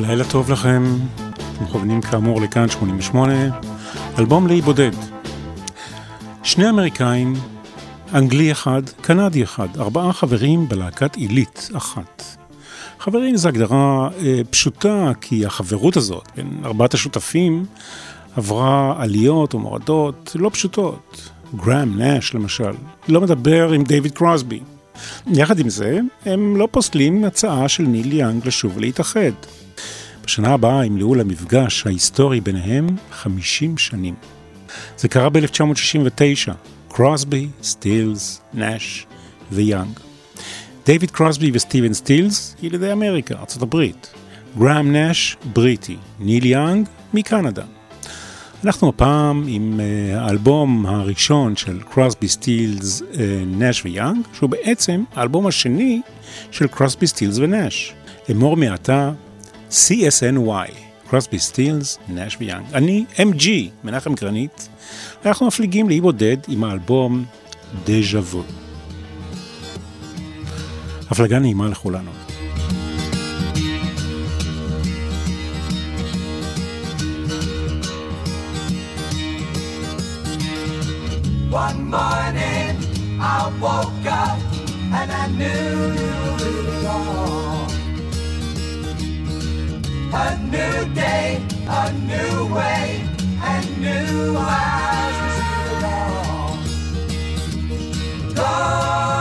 לילה טוב לכם, מכוונים כאמור לכאן 88, אלבום לאי בודד. שני אמריקאים, אנגלי אחד, קנדי אחד, ארבעה חברים בלהקת עילית אחת. חברים זו הגדרה אה, פשוטה, כי החברות הזאת בין ארבעת השותפים עברה עליות ומורדות לא פשוטות. גראם נאש למשל, לא מדבר עם דיוויד קרוסבי. יחד עם זה, הם לא פוסלים הצעה של ניל יאנג לשוב להתאחד. בשנה הבאה ימלאו למפגש ההיסטורי ביניהם 50 שנים. זה קרה ב-1969, קרוסבי, סטילס, נאש ויאנג. דייוויד קרוסבי וסטיבן סטילס, ילידי אמריקה, ארה"ב. גראם נאש, בריטי. ניל יאנג, מקנדה. אנחנו הפעם עם אה, האלבום הראשון של קרוסבי סטילס, אה, נאש ויאנג, שהוא בעצם האלבום השני של קרוסבי סטילס ונאש. אמור מעתה CSNY, קרוסבי סטילס, נאש ויאנג. אני MG, מנחם גרנית, ואנחנו מפליגים לאי בודד עם האלבום דז'ה וו. הפלגה נעימה לכולנו. One morning I woke up and I knew it was all. A new day, a new way, and new eyes. Go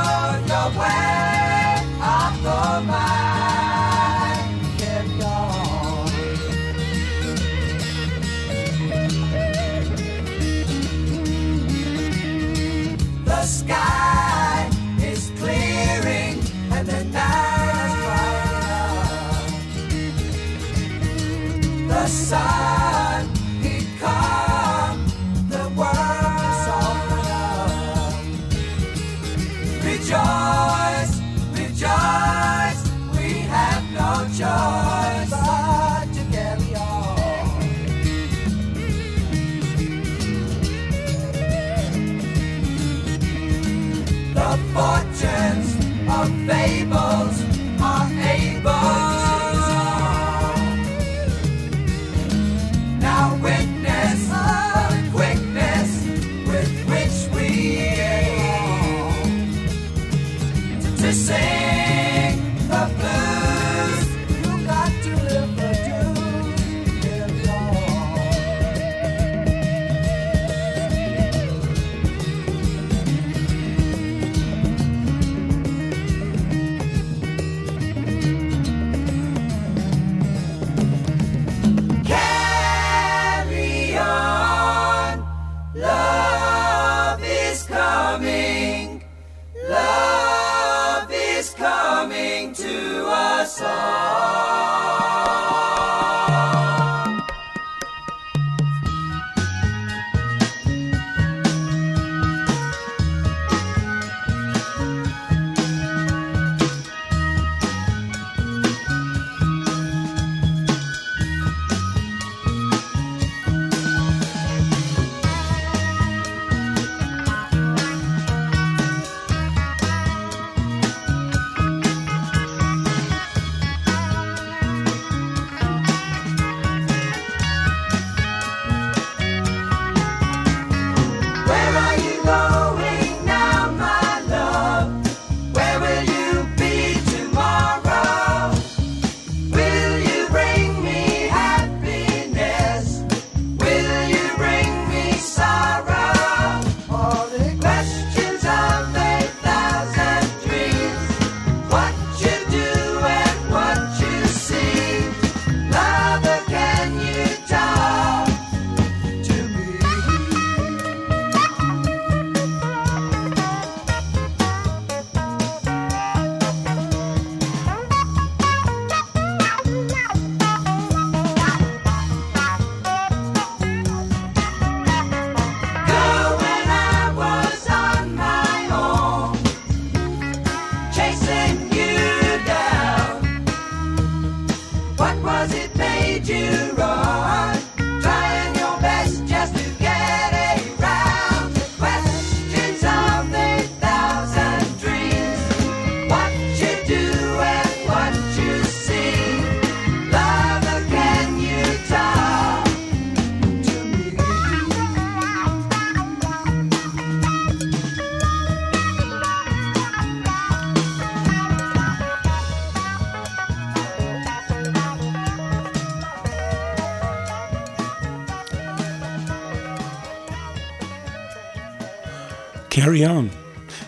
Carry On.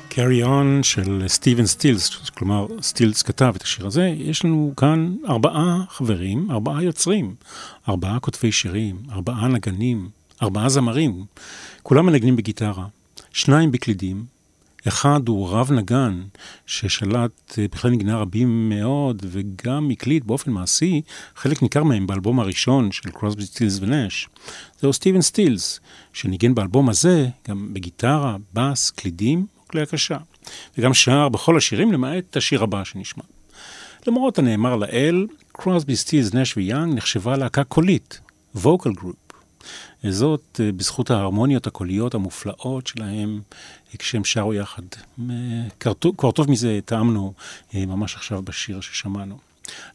Carry On של סטיבן סטילס, כלומר סטילס כתב את השיר הזה, יש לנו כאן ארבעה חברים, ארבעה יוצרים, ארבעה כותבי שירים, ארבעה נגנים, ארבעה זמרים, כולם מנגנים בגיטרה, שניים בקלידים, אחד הוא רב נגן ששלט אה, בכלל נגנה רבים מאוד וגם הקליט באופן מעשי חלק ניכר מהם באלבום הראשון של קרוסבי סטילס ונש. זהו סטיבן סטילס שניגן באלבום הזה גם בגיטרה, בס, קלידים וכלי הקשה. וגם שר בכל השירים למעט השיר הבא שנשמע. למרות הנאמר לאל, קרוסבי סטילס נש ויאנג נחשבה להקה קולית, vocal group. זאת אה, בזכות ההרמוניות הקוליות המופלאות שלהם כשהם שרו יחד. כבר טוב מזה טעמנו אה, ממש עכשיו בשיר ששמענו.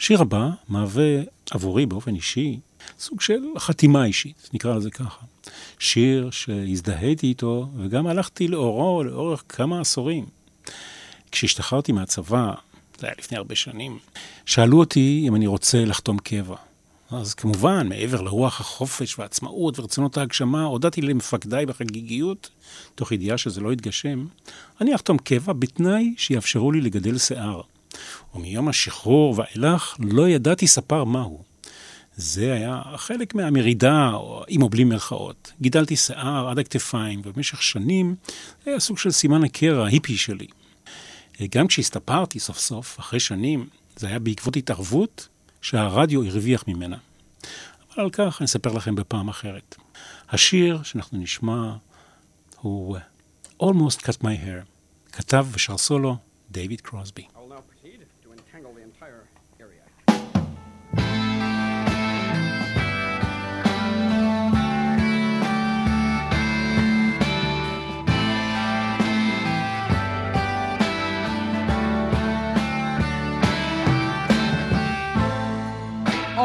השיר הבא מהווה עבורי באופן אישי סוג של חתימה אישית, נקרא לזה ככה. שיר שהזדהיתי איתו וגם הלכתי לאורו לאורך כמה עשורים. כשהשתחררתי מהצבא, זה היה לפני הרבה שנים, שאלו אותי אם אני רוצה לחתום קבע. אז כמובן, מעבר לרוח החופש והעצמאות ורצונות ההגשמה, הודעתי למפקדיי בחגיגיות, תוך ידיעה שזה לא יתגשם, אני אחתום קבע בתנאי שיאפשרו לי לגדל שיער. ומיום השחרור ואילך לא ידעתי ספר מהו. זה היה חלק מהמרידה, עם או בלי מירכאות. גידלתי שיער עד הכתפיים, ובמשך שנים זה היה סוג של סימן הקרע, ההיפי שלי. גם כשהסתפרתי סוף סוף, אחרי שנים, זה היה בעקבות התערבות שהרדיו הרוויח ממנה. אבל על כך אני אספר לכם בפעם אחרת. השיר שאנחנו נשמע הוא Almost Cut My Hair, כתב ושר סולו דייוויד קרוסבי.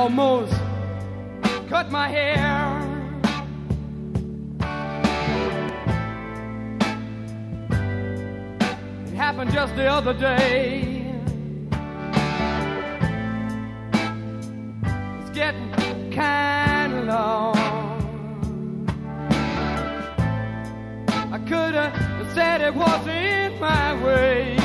Almost cut my hair. It happened just the other day. It's getting kind of long. I could have said it wasn't my way.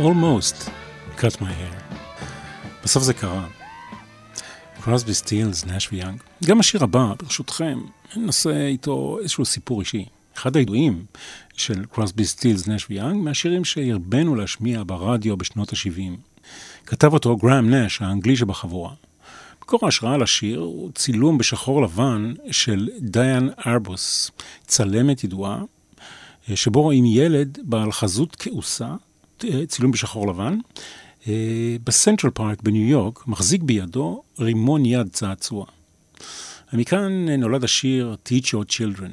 Almost cut my hair. בסוף זה קרה. קרוסבי סטילס, נש ויאנג. גם השיר הבא, ברשותכם, נעשה איתו איזשהו סיפור אישי. אחד הידועים של קרוסבי סטילס, נש ויאנג, מהשירים שהרבנו להשמיע ברדיו בשנות ה-70. כתב אותו גראם נש, האנגלי שבחבורה. מקור ההשראה לשיר הוא צילום בשחור לבן של דיאן ארבוס, צלמת ידועה, שבו רואים ילד בעל חזות כעוסה, צילום בשחור לבן, אה, בסנטרל פארק בניו יורק, מחזיק בידו רימון יד צעצוע. מכאן נולד השיר Teach Your Children.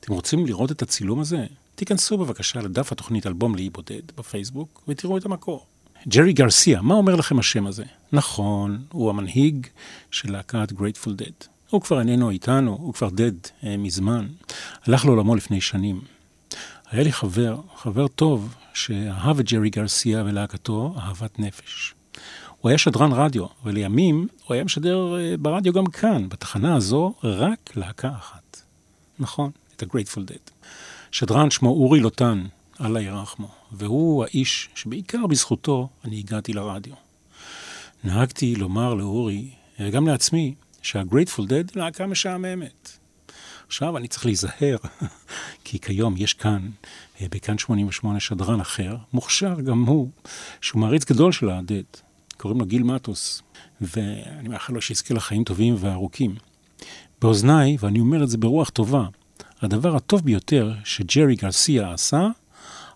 אתם רוצים לראות את הצילום הזה? תיכנסו בבקשה לדף התוכנית אלבום לאי בודד בפייסבוק ותראו את המקור. ג'רי גרסיה, מה אומר לכם השם הזה? נכון, הוא המנהיג של להקת Grateful Dead. הוא כבר איננו איתנו, הוא כבר dead אה, מזמן. הלך לעולמו לפני שנים. היה לי חבר, חבר טוב, שאהב את ג'רי גרסיה ולהקתו אהבת נפש. הוא היה שדרן רדיו, ולימים הוא היה משדר אה, ברדיו גם כאן, בתחנה הזו, רק להקה אחת. נכון, את ה-Grateful Dead. שדרן שמו אורי לוטן, אללה ירחמו, והוא האיש שבעיקר בזכותו אני הגעתי לרדיו. נהגתי לומר לאורי, וגם לעצמי, שה-Grateful Dead להקה משעממת. עכשיו אני צריך להיזהר, כי כיום יש כאן, אה, בכאן 88 שדרן אחר, מוכשר גם הוא, שהוא מעריץ גדול של הדד. קוראים לו גיל מטוס, ואני מאחל לו שיזכה לחיים טובים וארוכים. באוזניי, ואני אומר את זה ברוח טובה, הדבר הטוב ביותר שג'רי גרסיה עשה,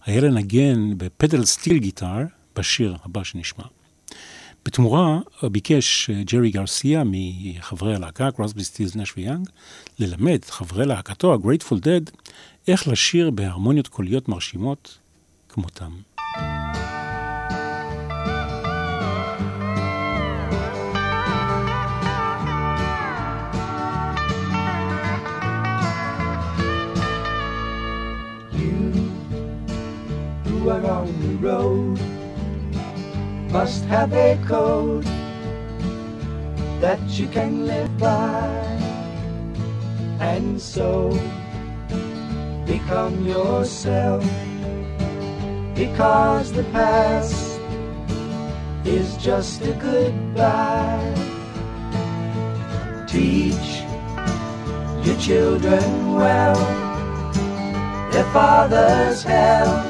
היה לנגן בפדל סטיל גיטר בשיר הבא שנשמע. בתמורה ביקש ג'רי גרסיה מחברי הלהקה, קרוסבי סטילס נש ויאנג, ללמד חברי להקתו, ה-Grateful Dead, איך לשיר בהרמוניות קוליות מרשימות כמותם. who must have a code that you can live by. And so become yourself because the past is just a goodbye. Teach your children well their father's hell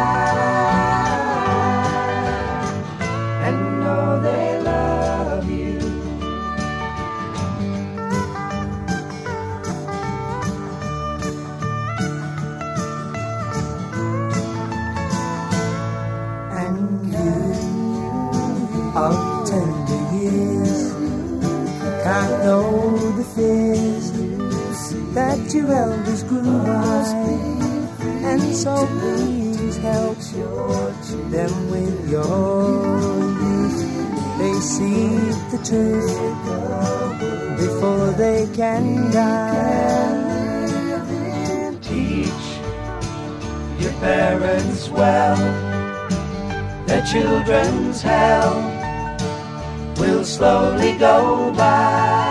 That your elders grew by, and so please help them with your youth. They see the truth before they can die. Teach your parents well. Their children's hell will slowly go by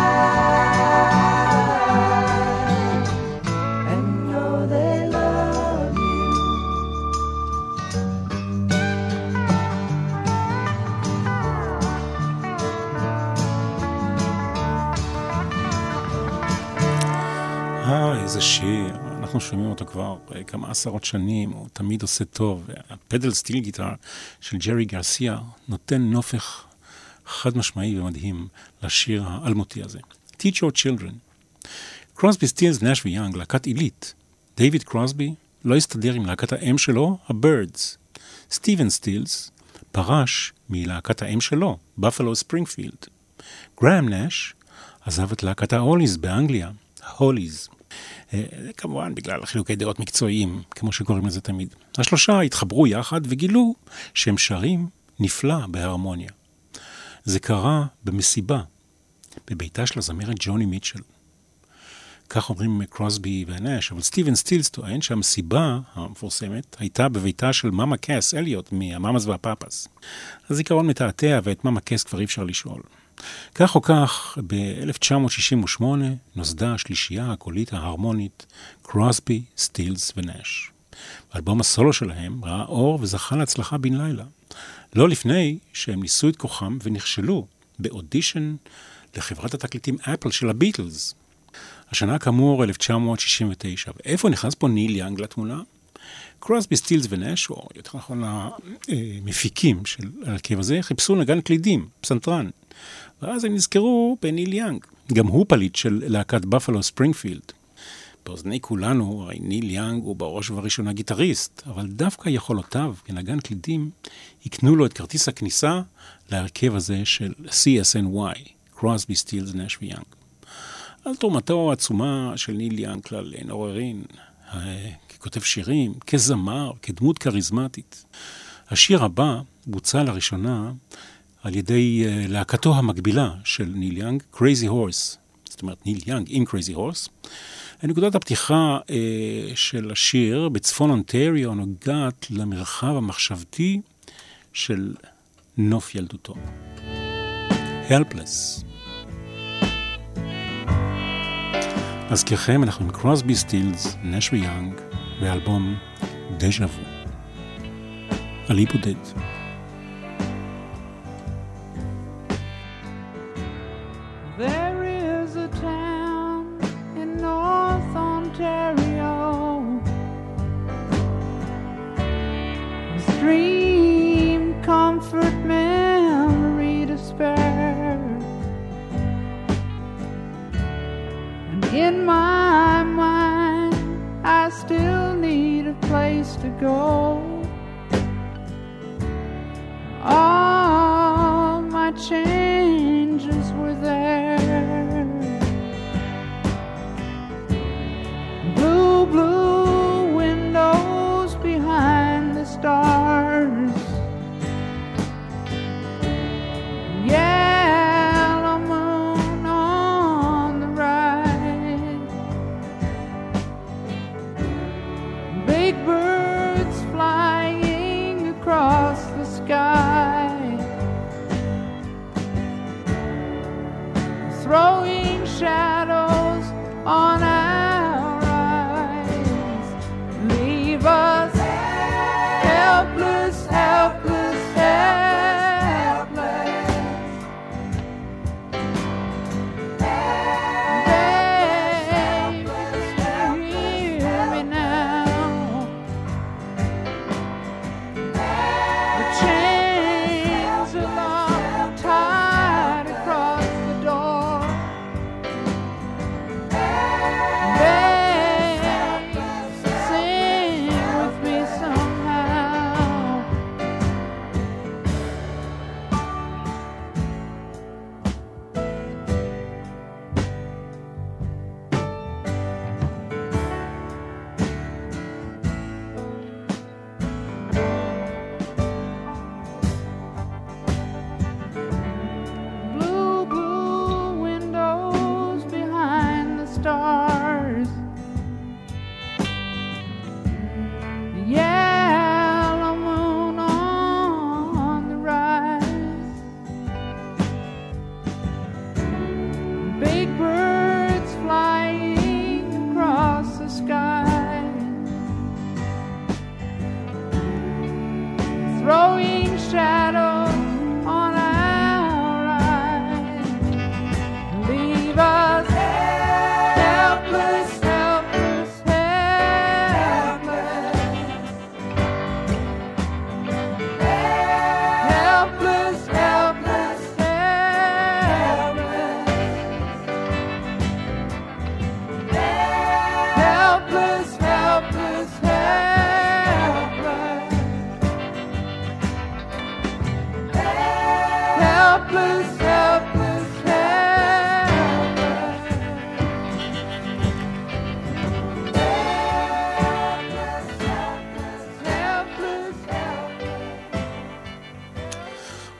שיר. אנחנו שומעים אותו כבר אה, כמה עשרות שנים, הוא תמיד עושה טוב. ה pedal steel guitar של ג'רי גרסיה נותן נופך חד משמעי ומדהים לשיר האלמותי הזה. Teach your children. קרוסבי סטילס, נש ויאנג, להקת עילית. דיוויד קרוסבי לא הסתדר עם להקת האם שלו, הבירדס. סטיבן סטילס פרש מלהקת האם שלו, בפלו ספרינגפילד. גראם נש עזב את להקת ההוליז באנגליה, ההוליז. אה, כמובן בגלל חילוקי דעות מקצועיים, כמו שקוראים לזה תמיד. השלושה התחברו יחד וגילו שהם שרים נפלא בהרמוניה. זה קרה במסיבה, בביתה של הזמרת ג'וני מיטשל. כך אומרים קרוסבי ונש, אבל סטיבן סטילס טוען שהמסיבה המפורסמת הייתה בביתה של מאמה קאס אליוט מהמאמאס והפאפס. הזיכרון מתעתע ואת מאמה קאס כבר אי אפשר לשאול. כך או כך, ב-1968 נוסדה השלישייה הקולית ההרמונית קרוסבי, סטילס ונש. אלבום הסולו שלהם ראה אור וזכה להצלחה בן לילה. לא לפני שהם ניסו את כוחם ונכשלו באודישן לחברת התקליטים אפל של הביטלס. השנה כאמור 1969, ואיפה נכנס פה ניל יאנג לתמונה? קרוסבי, סטילס ונש, או יותר נכון המפיקים של ההרכב הזה, חיפשו נגן קלידים, פסנתרן. ואז הם נזכרו בניל יאנג. גם הוא פליט של להקת בפלו ספרינגפילד. באוזני כולנו, הרי ניל יאנג הוא בראש ובראשונה גיטריסט, אבל דווקא יכולותיו כנגן קלידים הקנו לו את כרטיס הכניסה להרכב הזה של CSNY, קרוסבי, סטילס, נש ויאנג. על תרומתו העצומה של ניל יאנג כלל אין עוררין, ככותב שירים, כזמר, כדמות כריזמטית. השיר הבא בוצע לראשונה על ידי uh, להקתו המקבילה של ניל יאנג, Crazy Horse, זאת אומרת ניל יאנג עם Crazy Horse. נקודת הפתיחה uh, של השיר בצפון אונטריו נוגעת למרחב המחשבתי של נוף ילדותו. Helpless. להזכירכם, אנחנו עם קרוסבי סטילס, נש ויאנג, ואלבום דז'ה וו. עלי בודד. Go.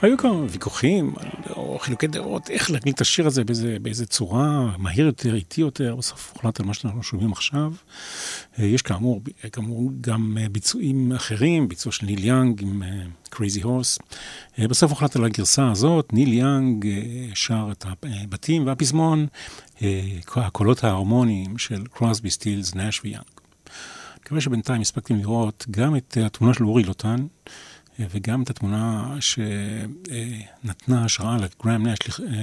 היו כמה ויכוחים או חילוקי דעות איך להקליט את השיר הזה באיזה, באיזה צורה מהיר יותר, איטי יותר, בסוף הוחלט על מה שאנחנו שומעים עכשיו. אה, יש כאמור, כאמור גם אה, ביצועים אחרים, ביצוע של ניל יאנג עם קרייזי הורס. בסוף הוחלט על הגרסה הזאת, ניל יאנג שר את הבתים והפזמון, הקולות ההרמוניים של קרוסבי, סטילס, נאש ויאנג. אני מקווה שבינתיים הספקתם לראות גם את התמונה של אורי לוטן. וגם את התמונה שנתנה השראה לגרם נש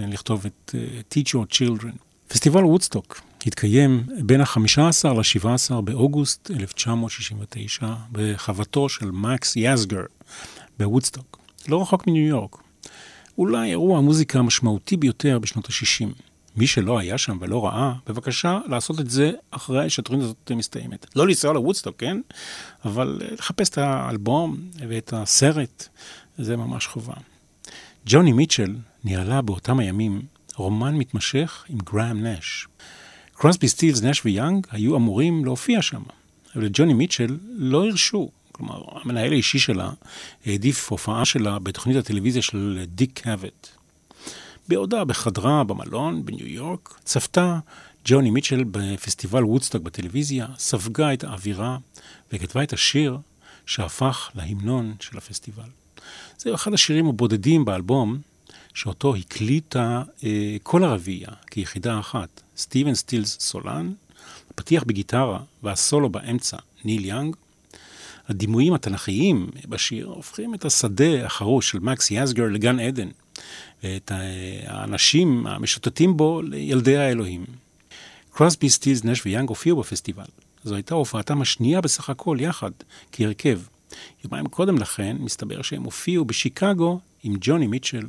לכתוב את אה, Teach Your Children. פסטיבל וודסטוק התקיים בין ה-15 ל-17 באוגוסט 1969 בחוותו של מקס יאסגר בוודסטוק, לא רחוק מניו יורק. אולי אירוע המוזיקה המשמעותי ביותר בשנות ה-60. מי שלא היה שם ולא ראה, בבקשה לעשות את זה אחרי שהתוכנית הזאת מסתיימת. לא לנסוע לוודסטוק, כן? אבל אה, לחפש את האלבום ואת הסרט, זה ממש חובה. ג'וני מיטשל ניהלה באותם הימים רומן מתמשך עם גראם נש. קרוסבי סטילס, נש ויאנג היו אמורים להופיע שם, אבל ג'וני מיטשל לא הרשו. כלומר, המנהל האישי שלה העדיף הופעה שלה בתוכנית הטלוויזיה של דיק קאבט. בעודה בחדרה במלון בניו יורק, צפתה ג'וני מיטשל בפסטיבל וודסטוק בטלוויזיה, ספגה את האווירה וכתבה את השיר שהפך להמנון של הפסטיבל. זהו אחד השירים הבודדים באלבום שאותו הקליטה אה, כל הרביעייה כיחידה אחת, סטיבן סטילס סולן, הפתיח בגיטרה והסולו באמצע, ניל יאנג. הדימויים התנכיים בשיר הופכים את השדה החרוש של מקס יאסגר לגן עדן, ואת האנשים המשוטטים בו לילדי האלוהים. קרוסבי, סטילס, נש ויאנג הופיעו בפסטיבל. זו הייתה הופעתם השנייה בסך הכל יחד, כהרכב. יומיים קודם לכן, מסתבר שהם הופיעו בשיקגו עם ג'וני מיטשל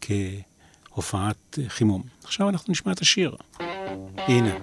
כהופעת חימום. עכשיו אנחנו נשמע את השיר. הנה.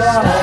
God.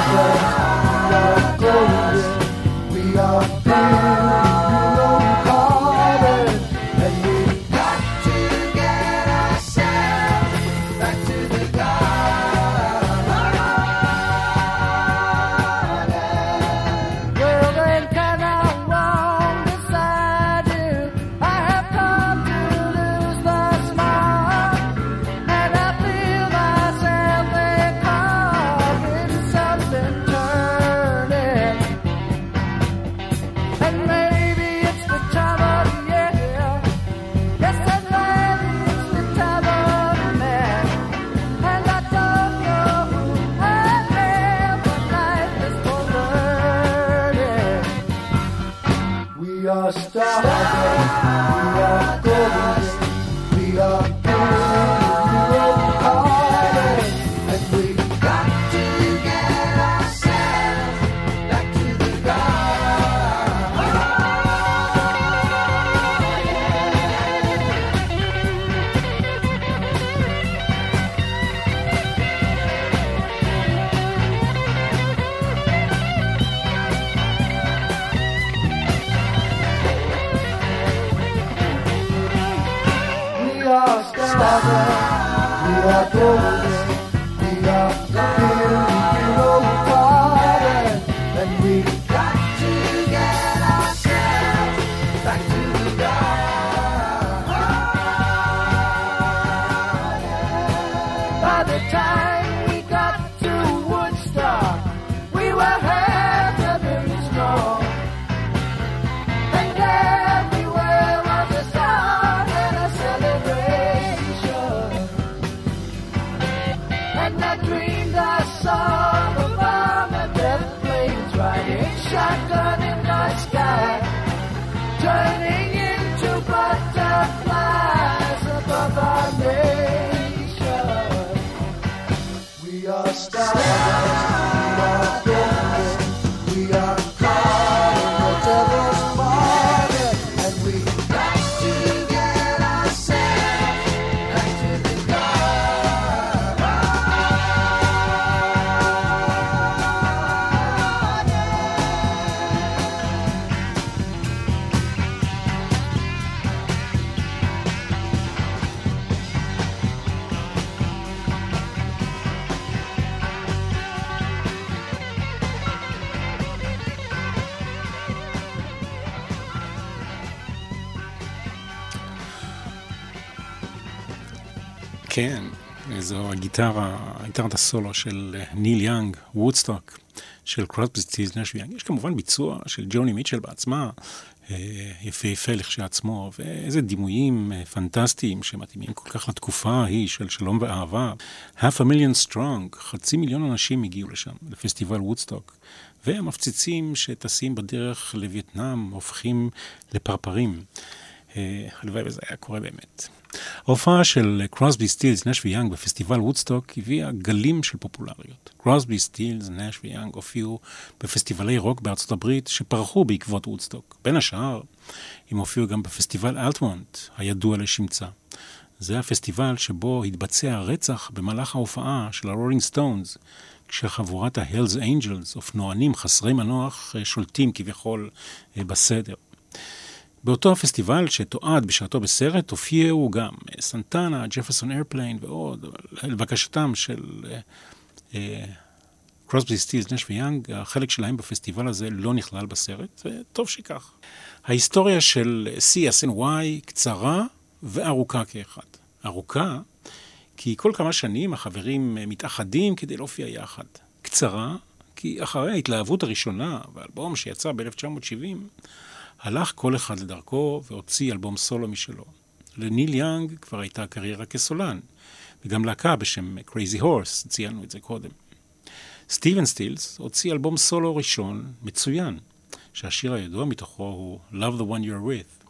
הגיטרה, גיטרת הסולו של ניל יאנג, וודסטוק, של קרוסבי סטילס נש ויאנג. יש כמובן ביצוע של ג'וני מיטשל בעצמה, אה, יפהפה לכשעצמו, ואיזה דימויים אה, פנטסטיים שמתאימים כל כך לתקופה ההיא של שלום ואהבה. half a million strong, חצי מיליון אנשים הגיעו לשם, לפסטיבל וודסטוק, והמפציצים שטסים בדרך לווייטנאם הופכים לפרפרים. אה, הלוואי וזה היה קורה באמת. ההופעה של קרוסבי סטילס, נש ויאנג בפסטיבל וודסטוק הביאה גלים של פופולריות. קרוסבי סטילס, נש ויאנג הופיעו בפסטיבלי רוק בארצות הברית שפרחו בעקבות וודסטוק. בין השאר, הם הופיעו גם בפסטיבל אלטמונט, הידוע לשמצה. זה הפסטיבל שבו התבצע הרצח במהלך ההופעה של הרולינג סטונס, כשחבורת ה-Hells Angels, אופנוענים חסרי מנוח, שולטים כביכול אה, בסדר. באותו הפסטיבל שתועד בשעתו בסרט, הופיעו גם סנטנה, ג'פרסון איירפליין ועוד, לבקשתם של קרוסבי סטילס, נש ויאנג, החלק שלהם בפסטיבל הזה לא נכלל בסרט, וטוב שכך. ההיסטוריה של CSNY קצרה וארוכה כאחד. ארוכה כי כל כמה שנים החברים מתאחדים כדי להופיע יחד. קצרה כי אחרי ההתלהבות הראשונה באלבום שיצא ב-1970, הלך כל אחד לדרכו והוציא אלבום סולו משלו. לניל יאנג כבר הייתה קריירה כסולן, וגם להקה בשם Crazy Horse, ציינו את זה קודם. סטיבן סטילס הוציא אלבום סולו ראשון מצוין, שהשיר הידוע מתוכו הוא Love the One You're With.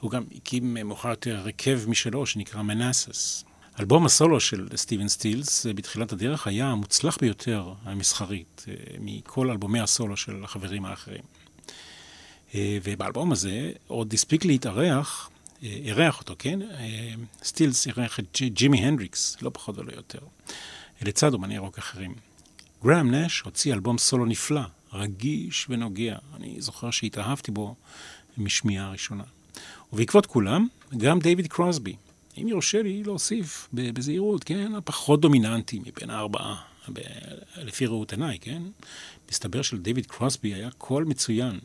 הוא גם הקים מאוחר יותר הרכב משלו שנקרא מנסס. אלבום הסולו של סטיבן סטילס בתחילת הדרך היה המוצלח ביותר המסחרית אה, מכל אלבומי הסולו של החברים האחרים. אה, ובאלבום הזה עוד הספיק להתארח, אה, אירח אותו, כן? סטילס אירח את ג'ימי הנדריקס, לא פחות ולא יותר, לצד אומני רוק אחרים. גראם נש הוציא אלבום סולו נפלא, רגיש ונוגע. אני זוכר שהתאהבתי בו משמיעה הראשונה. ובעקבות כולם, גם דיוויד קרוסבי. אם יורשה לי להוסיף בזהירות, כן, הפחות דומיננטי מבין הארבעה, לפי ראות עיניי, כן? מסתבר שלדיוויד קרוסבי היה קול מצוין,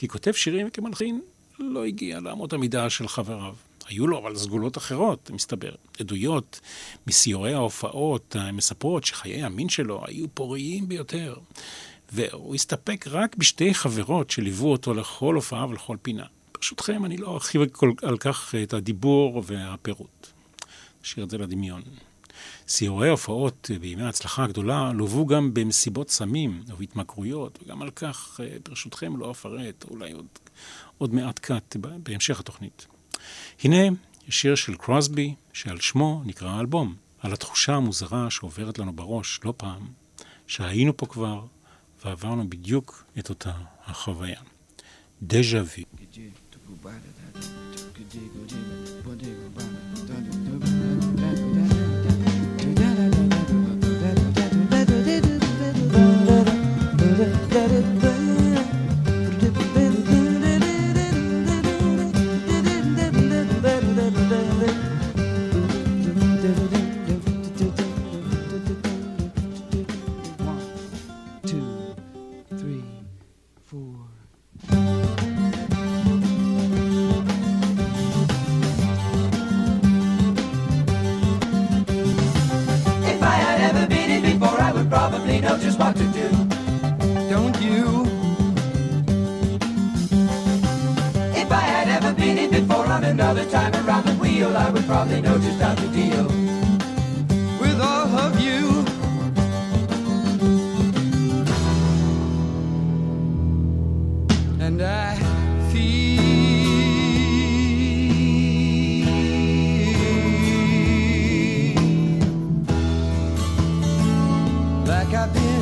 כי כותב שירים וכמלחין לא הגיע לאמות המידה של חבריו. היו לו אבל סגולות אחרות, מסתבר. עדויות מסיורי ההופעות מספרות שחיי המין שלו היו פוריים ביותר. והוא הסתפק רק בשתי חברות שליוו אותו לכל הופעה ולכל פינה. ברשותכם, אני לא ארחיב על כך את הדיבור והפירוט. נשאיר את זה לדמיון. סיורי ההופעות בימי ההצלחה הגדולה לוו גם במסיבות סמים ובהתמכרויות, וגם על כך, ברשותכם, לא אפרט, אולי עוד, עוד מעט קאט בהמשך התוכנית. הנה שיר של קרוסבי, שעל שמו נקרא האלבום, על התחושה המוזרה שעוברת לנו בראש לא פעם, שהיינו פה כבר ועברנו בדיוק את אותה החוויה. דז'ה וי. Probably know just what to do. Don't you? If I had ever been it before, on another time around the wheel, I would probably know just how to deal with all of you. Like I've been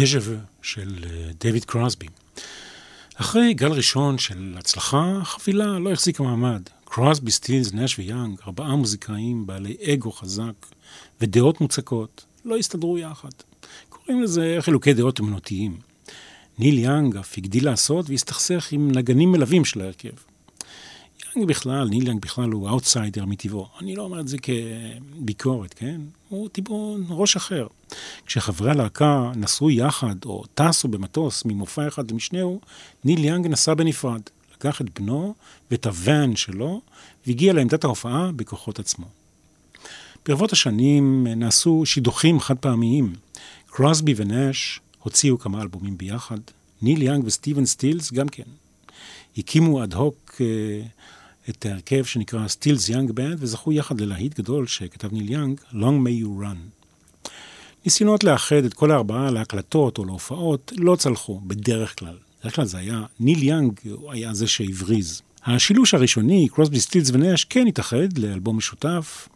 דז'ה וו של אה, דייוויד קרוסבי. אחרי גל ראשון של הצלחה, החבילה לא החזיקה מעמד. קרוסבי, סטילס, נש ויאנג, ארבעה מוזיקאים בעלי אגו חזק ודעות מוצקות, לא הסתדרו יחד. קוראים לזה חילוקי דעות אמנותיים. ניל יאנג אף הגדיל לעשות והסתכסך עם נגנים מלווים של ההרכב. יאנג בכלל, ניל יאנג בכלל הוא אאוטסיידר מטבעו. אני לא אומר את זה כביקורת, כן? הוא טיבון ראש אחר. כשחברי הלהקה נסעו יחד או טסו במטוס ממופע אחד למשנהו, ניל יאנג נסע בנפרד. לקח את בנו ואת הוואן שלו והגיע לעמדת ההופעה בכוחות עצמו. ברבות השנים נעשו שידוכים חד פעמיים. קרוסבי ונש הוציאו כמה אלבומים ביחד, ניל יאנג וסטיבן סטילס גם כן. הקימו אד הוק אה, את ההרכב שנקרא סטילס יאנג בנד וזכו יחד ללהיט גדול שכתב ניל יאנג, Long may you run. ניסיונות לאחד את כל הארבעה להקלטות או להופעות לא צלחו, בדרך כלל. בדרך כלל זה היה, ניל יאנג היה זה שהבריז. השילוש הראשוני, קרוסבי סטילס ונש, כן התאחד לאלבום משותף.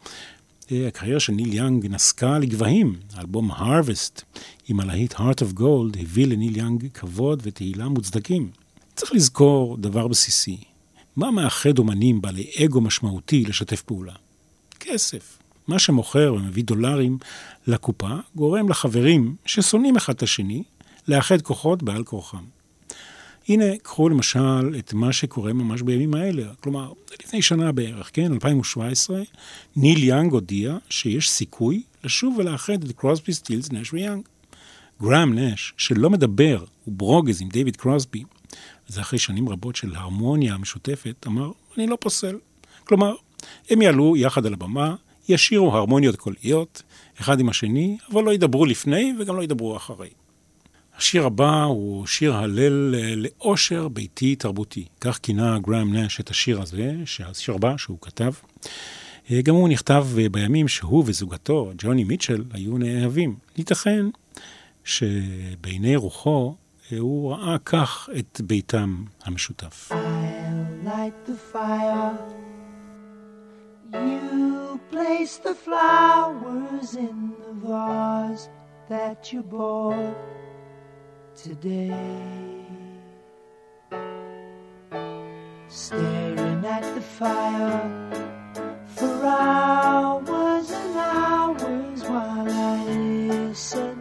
אה, הקריירה של ניל יאנג נסקה לגבהים. האלבום Harvest עם הלהיט Heart of Gold הביא לניל יאנג כבוד ותהילה מוצדקים. צריך לזכור דבר בסיסי, מה מאחד אומנים בעלי אגו משמעותי לשתף פעולה? כסף. מה שמוכר ומביא דולרים לקופה גורם לחברים ששונאים אחד את השני לאחד כוחות בעל כורחם. הנה, קחו למשל את מה שקורה ממש בימים האלה. כלומר, לפני שנה בערך, כן, 2017, ניל יאנג הודיע שיש סיכוי לשוב ולאחד את קרוסבי, סטילס, נש ויאנג. גראם נש, שלא מדבר, הוא ברוגז עם דיוויד קרוסבי, זה אחרי שנים רבות של הרמוניה המשותפת, אמר, אני לא פוסל. כלומר, הם יעלו יחד על הבמה, ישירו הרמוניות קוליות, אחד עם השני, אבל לא ידברו לפני וגם לא ידברו אחרי. השיר הבא הוא שיר הלל אה, לאושר ביתי תרבותי. כך כינה גראם נש את השיר הזה, השיר הבא שהוא כתב. אה, גם הוא נכתב אה, בימים שהוא וזוגתו, ג'וני מיטשל, היו נאהבים. ייתכן שבעיני רוחו הוא ראה כך את ביתם המשותף. I'll light the fire. You place the flowers in the vase that you bought today. Staring at the fire for hours and hours while I listen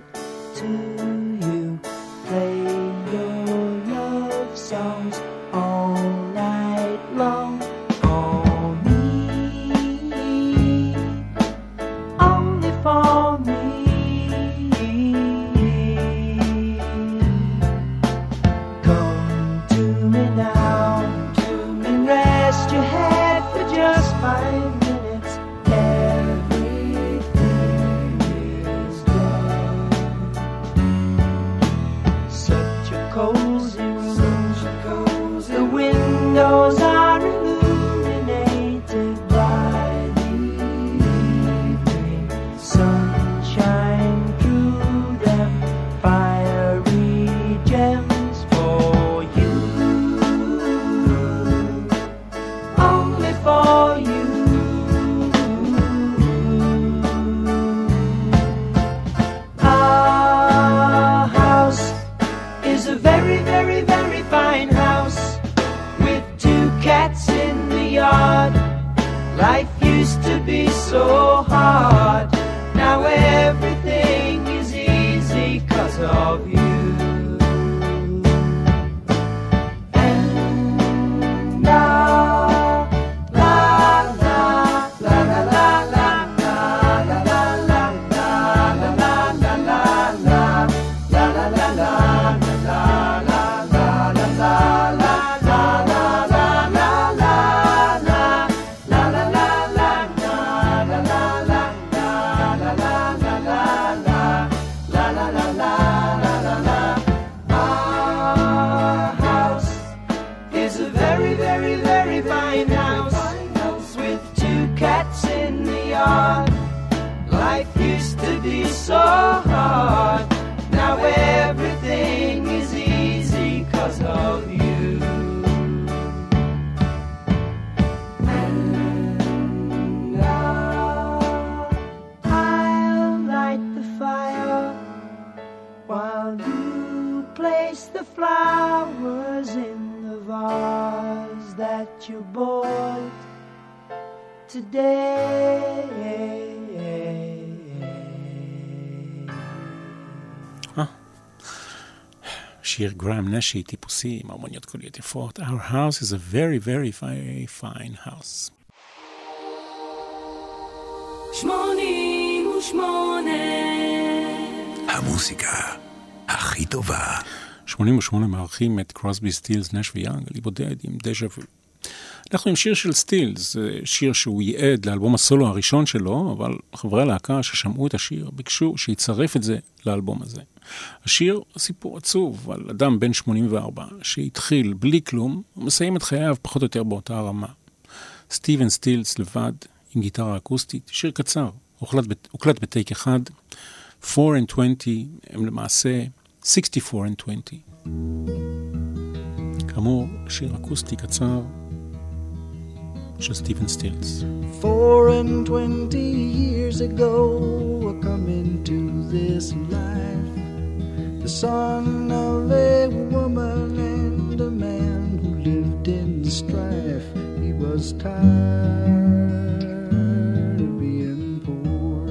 Life used to be so hard. Today. שיר גראם נשי טיפוסי עם הרמוניות קוליות יפות. Our house is a very very very fine house. שמונים ושמונה המוסיקה הכי טובה. 88 מארחים את קרוסבי סטילס, נש ויאנג, אני בודד עם דז'ה וו. אנחנו עם שיר של סטילס, שיר שהוא ייעד לאלבום הסולו הראשון שלו, אבל חברי הלהקה ששמעו את השיר ביקשו שיצרף את זה לאלבום הזה. השיר סיפור עצוב על אדם בן 84 שהתחיל בלי כלום ומסיים את חייו פחות או יותר באותה הרמה. סטיבן סטילס לבד עם גיטרה אקוסטית, שיר קצר, הוקלט בטייק אחד, 4 and 20 הם למעשה 64 and 20. כאמור, שיר אקוסטי קצר של סטיבן סטילס. Four and twenty years ago, I come into this life, the son of a woman and a man who lived in strife. He was tired of being poor,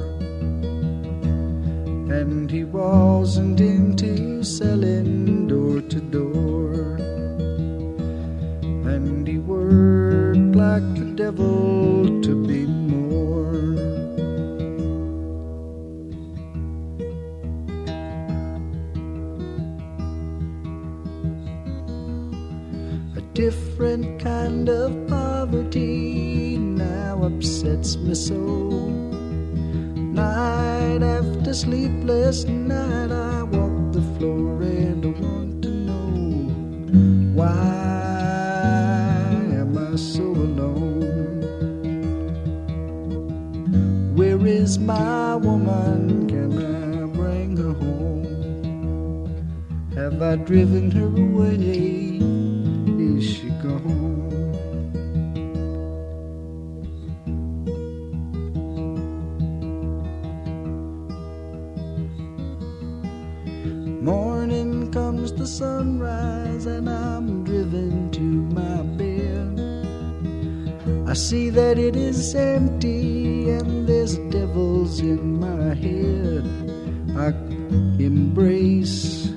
and he wasn't into selling like the devil to be more. A different kind of poverty now upsets me so. Night after sleepless night, I walk the floor and I want to know why is my woman? Can I bring her home? Have I driven her away? Is she gone? Morning comes the sunrise, and I'm driven to my bed. I see that it is empty, and devils in my head. I embrace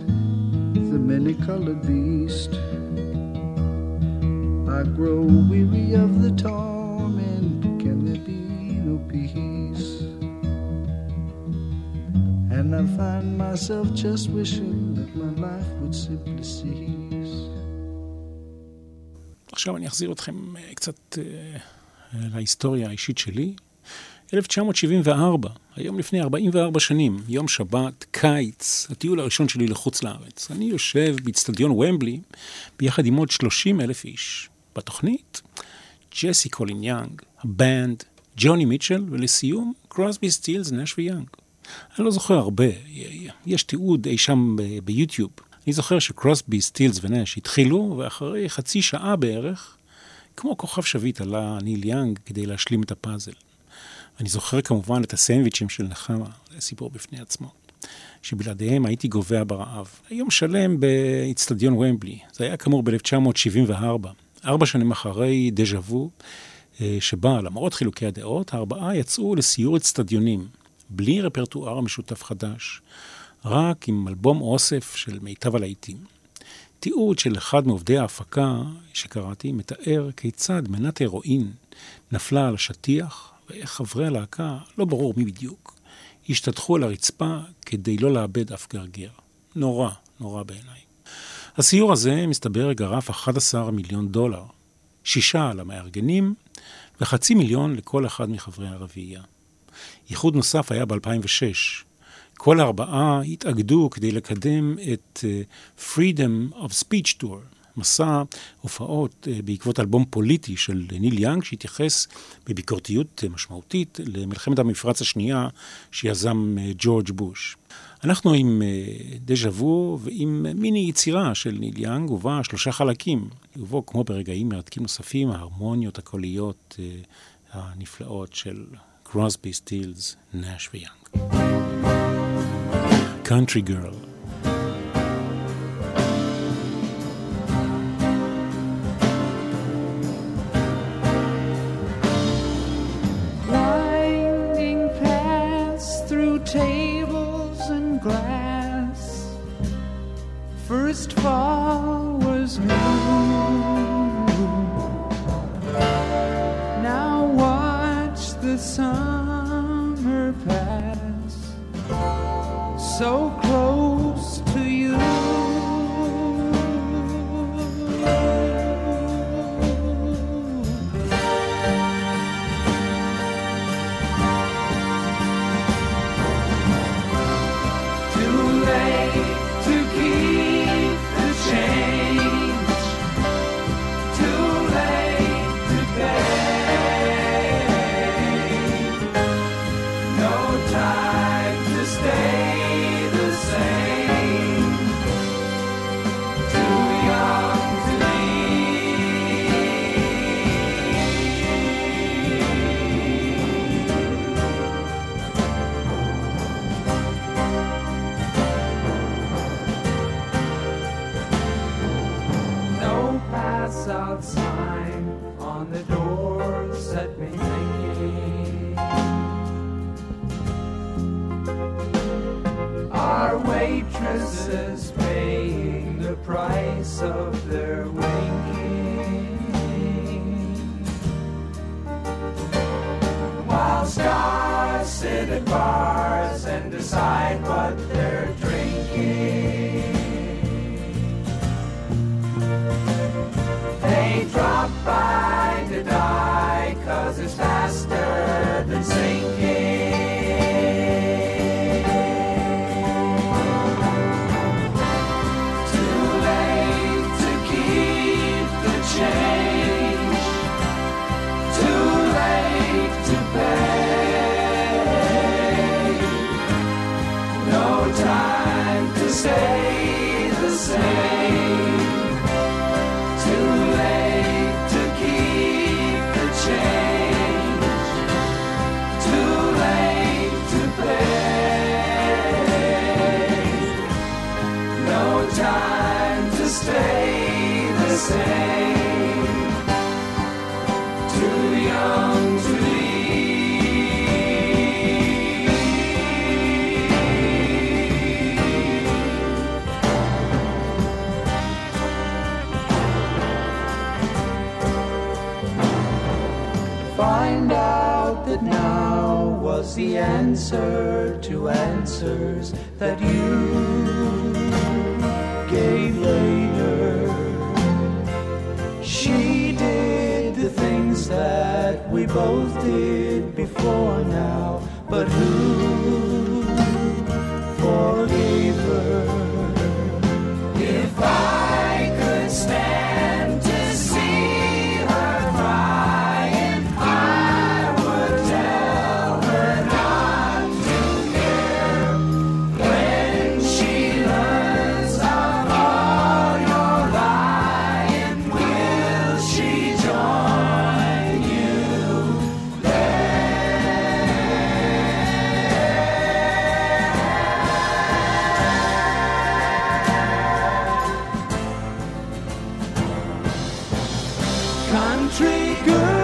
the many colored beast. I grow weary of the torment. Can there be no peace? And I find myself just wishing that my life would simply cease. עכשיו אני אחזיר אתכם אה, קצת אה, להיסטוריה האישית שלי. 1974, היום לפני 44 שנים, יום שבת, קיץ, הטיול הראשון שלי לחוץ לארץ. אני יושב באצטדיון ומבלי ביחד עם עוד 30 אלף איש. בתוכנית, ג'סי קולין יאנג, הבנד, ג'וני מיטשל, ולסיום, קרוסבי סטילס, נש ויאנג. אני לא זוכר הרבה, יש תיעוד אי שם ביוטיוב. אני זוכר שקרוסבי, סטילס ונש התחילו, ואחרי חצי שעה בערך, כמו כוכב שביט עלה ניל יאנג כדי להשלים את הפאזל. אני זוכר כמובן את הסנדוויצ'ים של נחמה, זה סיפור בפני עצמו. שבלעדיהם הייתי גובע ברעב. יום שלם באיצטדיון ומבלי, זה היה כאמור ב-1974, ארבע שנים אחרי דז'ה וו, אה, שבה, למרות חילוקי הדעות, הארבעה יצאו לסיור אצטדיונים, בלי רפרטואר משותף חדש, רק עם אלבום אוסף של מיטב הלהיטים. תיעוד של אחד מעובדי ההפקה שקראתי מתאר כיצד מנת הרואין נפלה על השטיח, חברי הלהקה, לא ברור מי בדיוק, השתטחו על הרצפה כדי לא לאבד אף גרגר. נורא, נורא בעיניי. הסיור הזה, מסתבר, גרף 11 מיליון דולר. שישה למארגנים וחצי מיליון לכל אחד מחברי הרביעייה. ייחוד נוסף היה ב-2006. כל הארבעה התאגדו כדי לקדם את uh, Freedom of Speech Tour, מסע הופעות uh, בעקבות אלבום פוליטי של ניל יאנג, שהתייחס בביקורתיות uh, משמעותית למלחמת המפרץ השנייה שיזם uh, ג'ורג' בוש. אנחנו עם דז'ה וו ועם מיני יצירה של ניל יאנג, ובה שלושה חלקים, ובו כמו ברגעים מרתקים נוספים, ההרמוניות הקוליות הנפלאות של קרוסבי, סטילס, נאש ויאנג. Country Girl. First fall was new. Now watch the summer pass. So close the answer to answers that you gave later. She did the things that we both did before now, but who Country girl,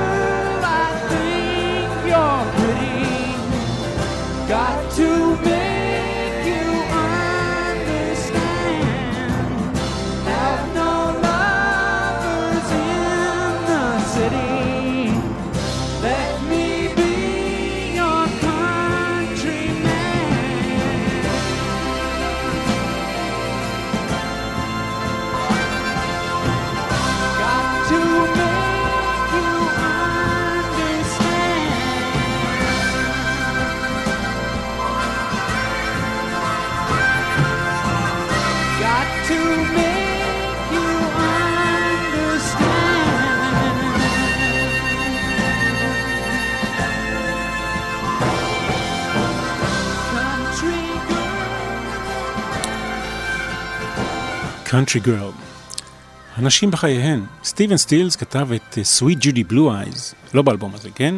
Country girl. הנשים בחייהם. סטיבן סטילס כתב את אה, Suite Judy Blue Eyes, לא באלבום הזה, כן?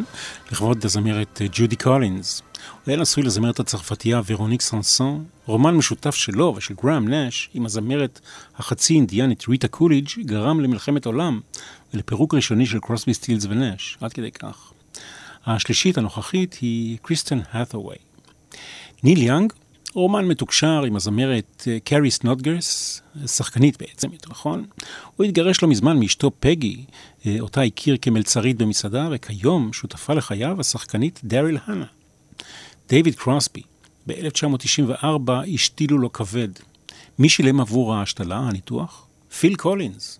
לכבוד הזמרת ג'ודי קולינס. הוא נשוי לזמרת הצרפתייה ורוניק סנסון. רומן משותף שלו ושל גראם נש עם הזמרת החצי אינדיאנית ריטה קוליג' גרם למלחמת עולם ולפירוק ראשוני של קרוסבי סטילס ונש, עד כדי כך. השלישית הנוכחית היא קריסטן האת'ווי. ניל יאנג רומן מתוקשר עם הזמרת אה, קרי סנודגרס, שחקנית בעצם, נכון. הוא התגרש לא מזמן מאשתו פגי, אה, אותה הכיר כמלצרית במסעדה, וכיום שותפה לחייו השחקנית דריל הנה. דיוויד קרוסבי, ב-1994 השתילו לו כבד. מי שילם עבור ההשתלה, הניתוח? פיל קולינס.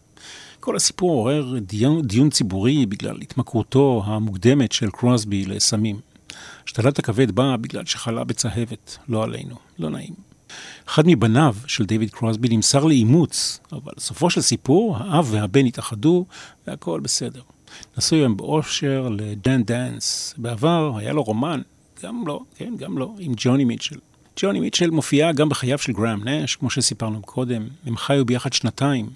כל הסיפור עורר דיון, דיון ציבורי בגלל התמכרותו המוקדמת של קרוסבי לסמים. השתלת הכבד באה בגלל שחלה בצהבת, לא עלינו, לא נעים. אחד מבניו של דיוויד קרוסבי נמסר לאימוץ, אבל סופו של סיפור, האב והבן התאחדו והכל בסדר. נשוי היום באושר לדן דאנס. בעבר היה לו רומן, גם לא, כן, גם לא, עם ג'וני מיטשל. ג'וני מיטשל מופיעה גם בחייו של גראם נש, כמו שסיפרנו קודם. הם חיו ביחד שנתיים.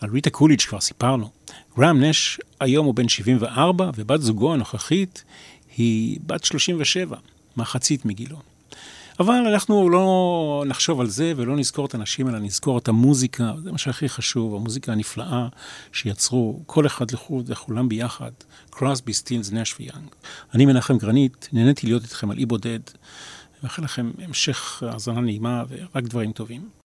על ריטה קוליץ' כבר סיפרנו. גראם נש היום הוא בן 74, ובת זוגו הנוכחית היא בת 37, מחצית מגילו. אבל אנחנו לא נחשוב על זה ולא נזכור את הנשים, אלא נזכור את המוזיקה, זה מה שהכי חשוב, המוזיקה הנפלאה שיצרו כל אחד לחוד וכולם ביחד, קרוסבי, סטילס, נש ויאנג. אני מנחם גרנית, נהניתי להיות איתכם על אי בודד, ואחל לכם המשך האזנה נעימה ורק דברים טובים.